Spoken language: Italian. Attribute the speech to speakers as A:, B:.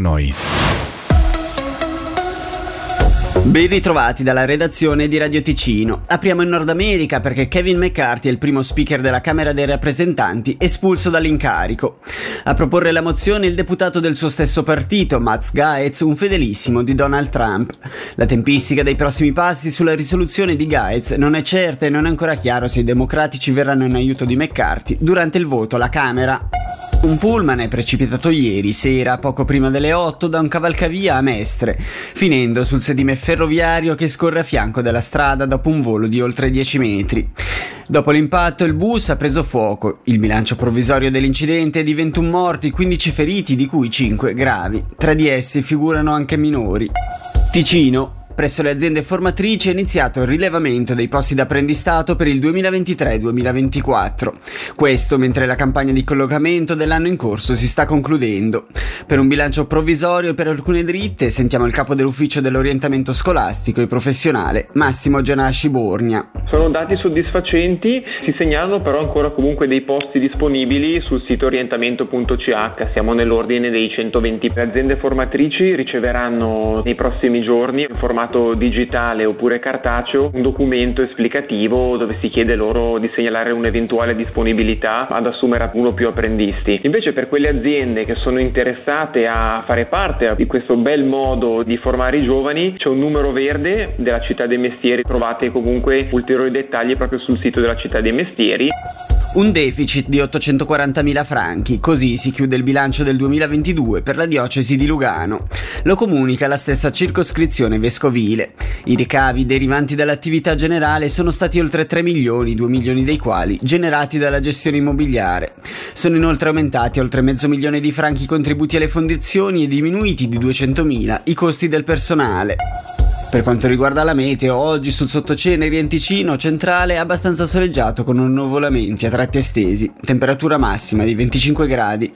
A: Noi.
B: Ben ritrovati dalla redazione di Radio Ticino. Apriamo in Nord America perché Kevin McCarthy è il primo speaker della Camera dei rappresentanti espulso dall'incarico. A proporre la mozione il deputato del suo stesso partito, Mats Gaetz, un fedelissimo di Donald Trump. La tempistica dei prossimi passi sulla risoluzione di Gaetz non è certa e non è ancora chiaro se i democratici verranno in aiuto di McCarthy durante il voto alla Camera. Un pullman è precipitato ieri sera, poco prima delle 8, da un cavalcavia a Mestre, finendo sul sedime ferroviario che scorre a fianco della strada dopo un volo di oltre 10 metri. Dopo l'impatto il bus ha preso fuoco. Il bilancio provvisorio dell'incidente è di 21 morti, 15 feriti, di cui 5 gravi. Tra di essi figurano anche minori. Ticino, Presso le aziende formatrici è iniziato il rilevamento dei posti d'apprendistato per il 2023-2024. Questo mentre la campagna di collocamento dell'anno in corso si sta concludendo. Per un bilancio provvisorio per alcune dritte sentiamo il capo dell'ufficio dell'orientamento scolastico e professionale, Massimo Gianasci Borgna.
C: Sono dati soddisfacenti, si segnalano però ancora comunque dei posti disponibili sul sito orientamento.ch, siamo nell'ordine dei 120. Le aziende formatrici riceveranno nei prossimi giorni in formato digitale oppure cartaceo un documento esplicativo dove si chiede loro di segnalare un'eventuale disponibilità ad assumere uno o più apprendisti. Invece per quelle aziende che sono interessate a fare parte di questo bel modo di formare i giovani c'è un numero verde della città dei mestieri, trovate comunque ulteriori dettagli proprio sul sito della città dei mestieri.
B: Un deficit di 840.000 franchi, così si chiude il bilancio del 2022 per la diocesi di Lugano. Lo comunica la stessa circoscrizione vescovile. I ricavi derivanti dall'attività generale sono stati oltre 3 milioni, 2 milioni dei quali generati dalla gestione immobiliare. Sono inoltre aumentati oltre mezzo milione di franchi contributi alle fondazioni e diminuiti di 200.000 i costi del personale. Per quanto riguarda la meteo, oggi sul sottoceneri in Ticino centrale è abbastanza soleggiato con nuvolamenti a tratti estesi, temperatura massima di 25 gradi.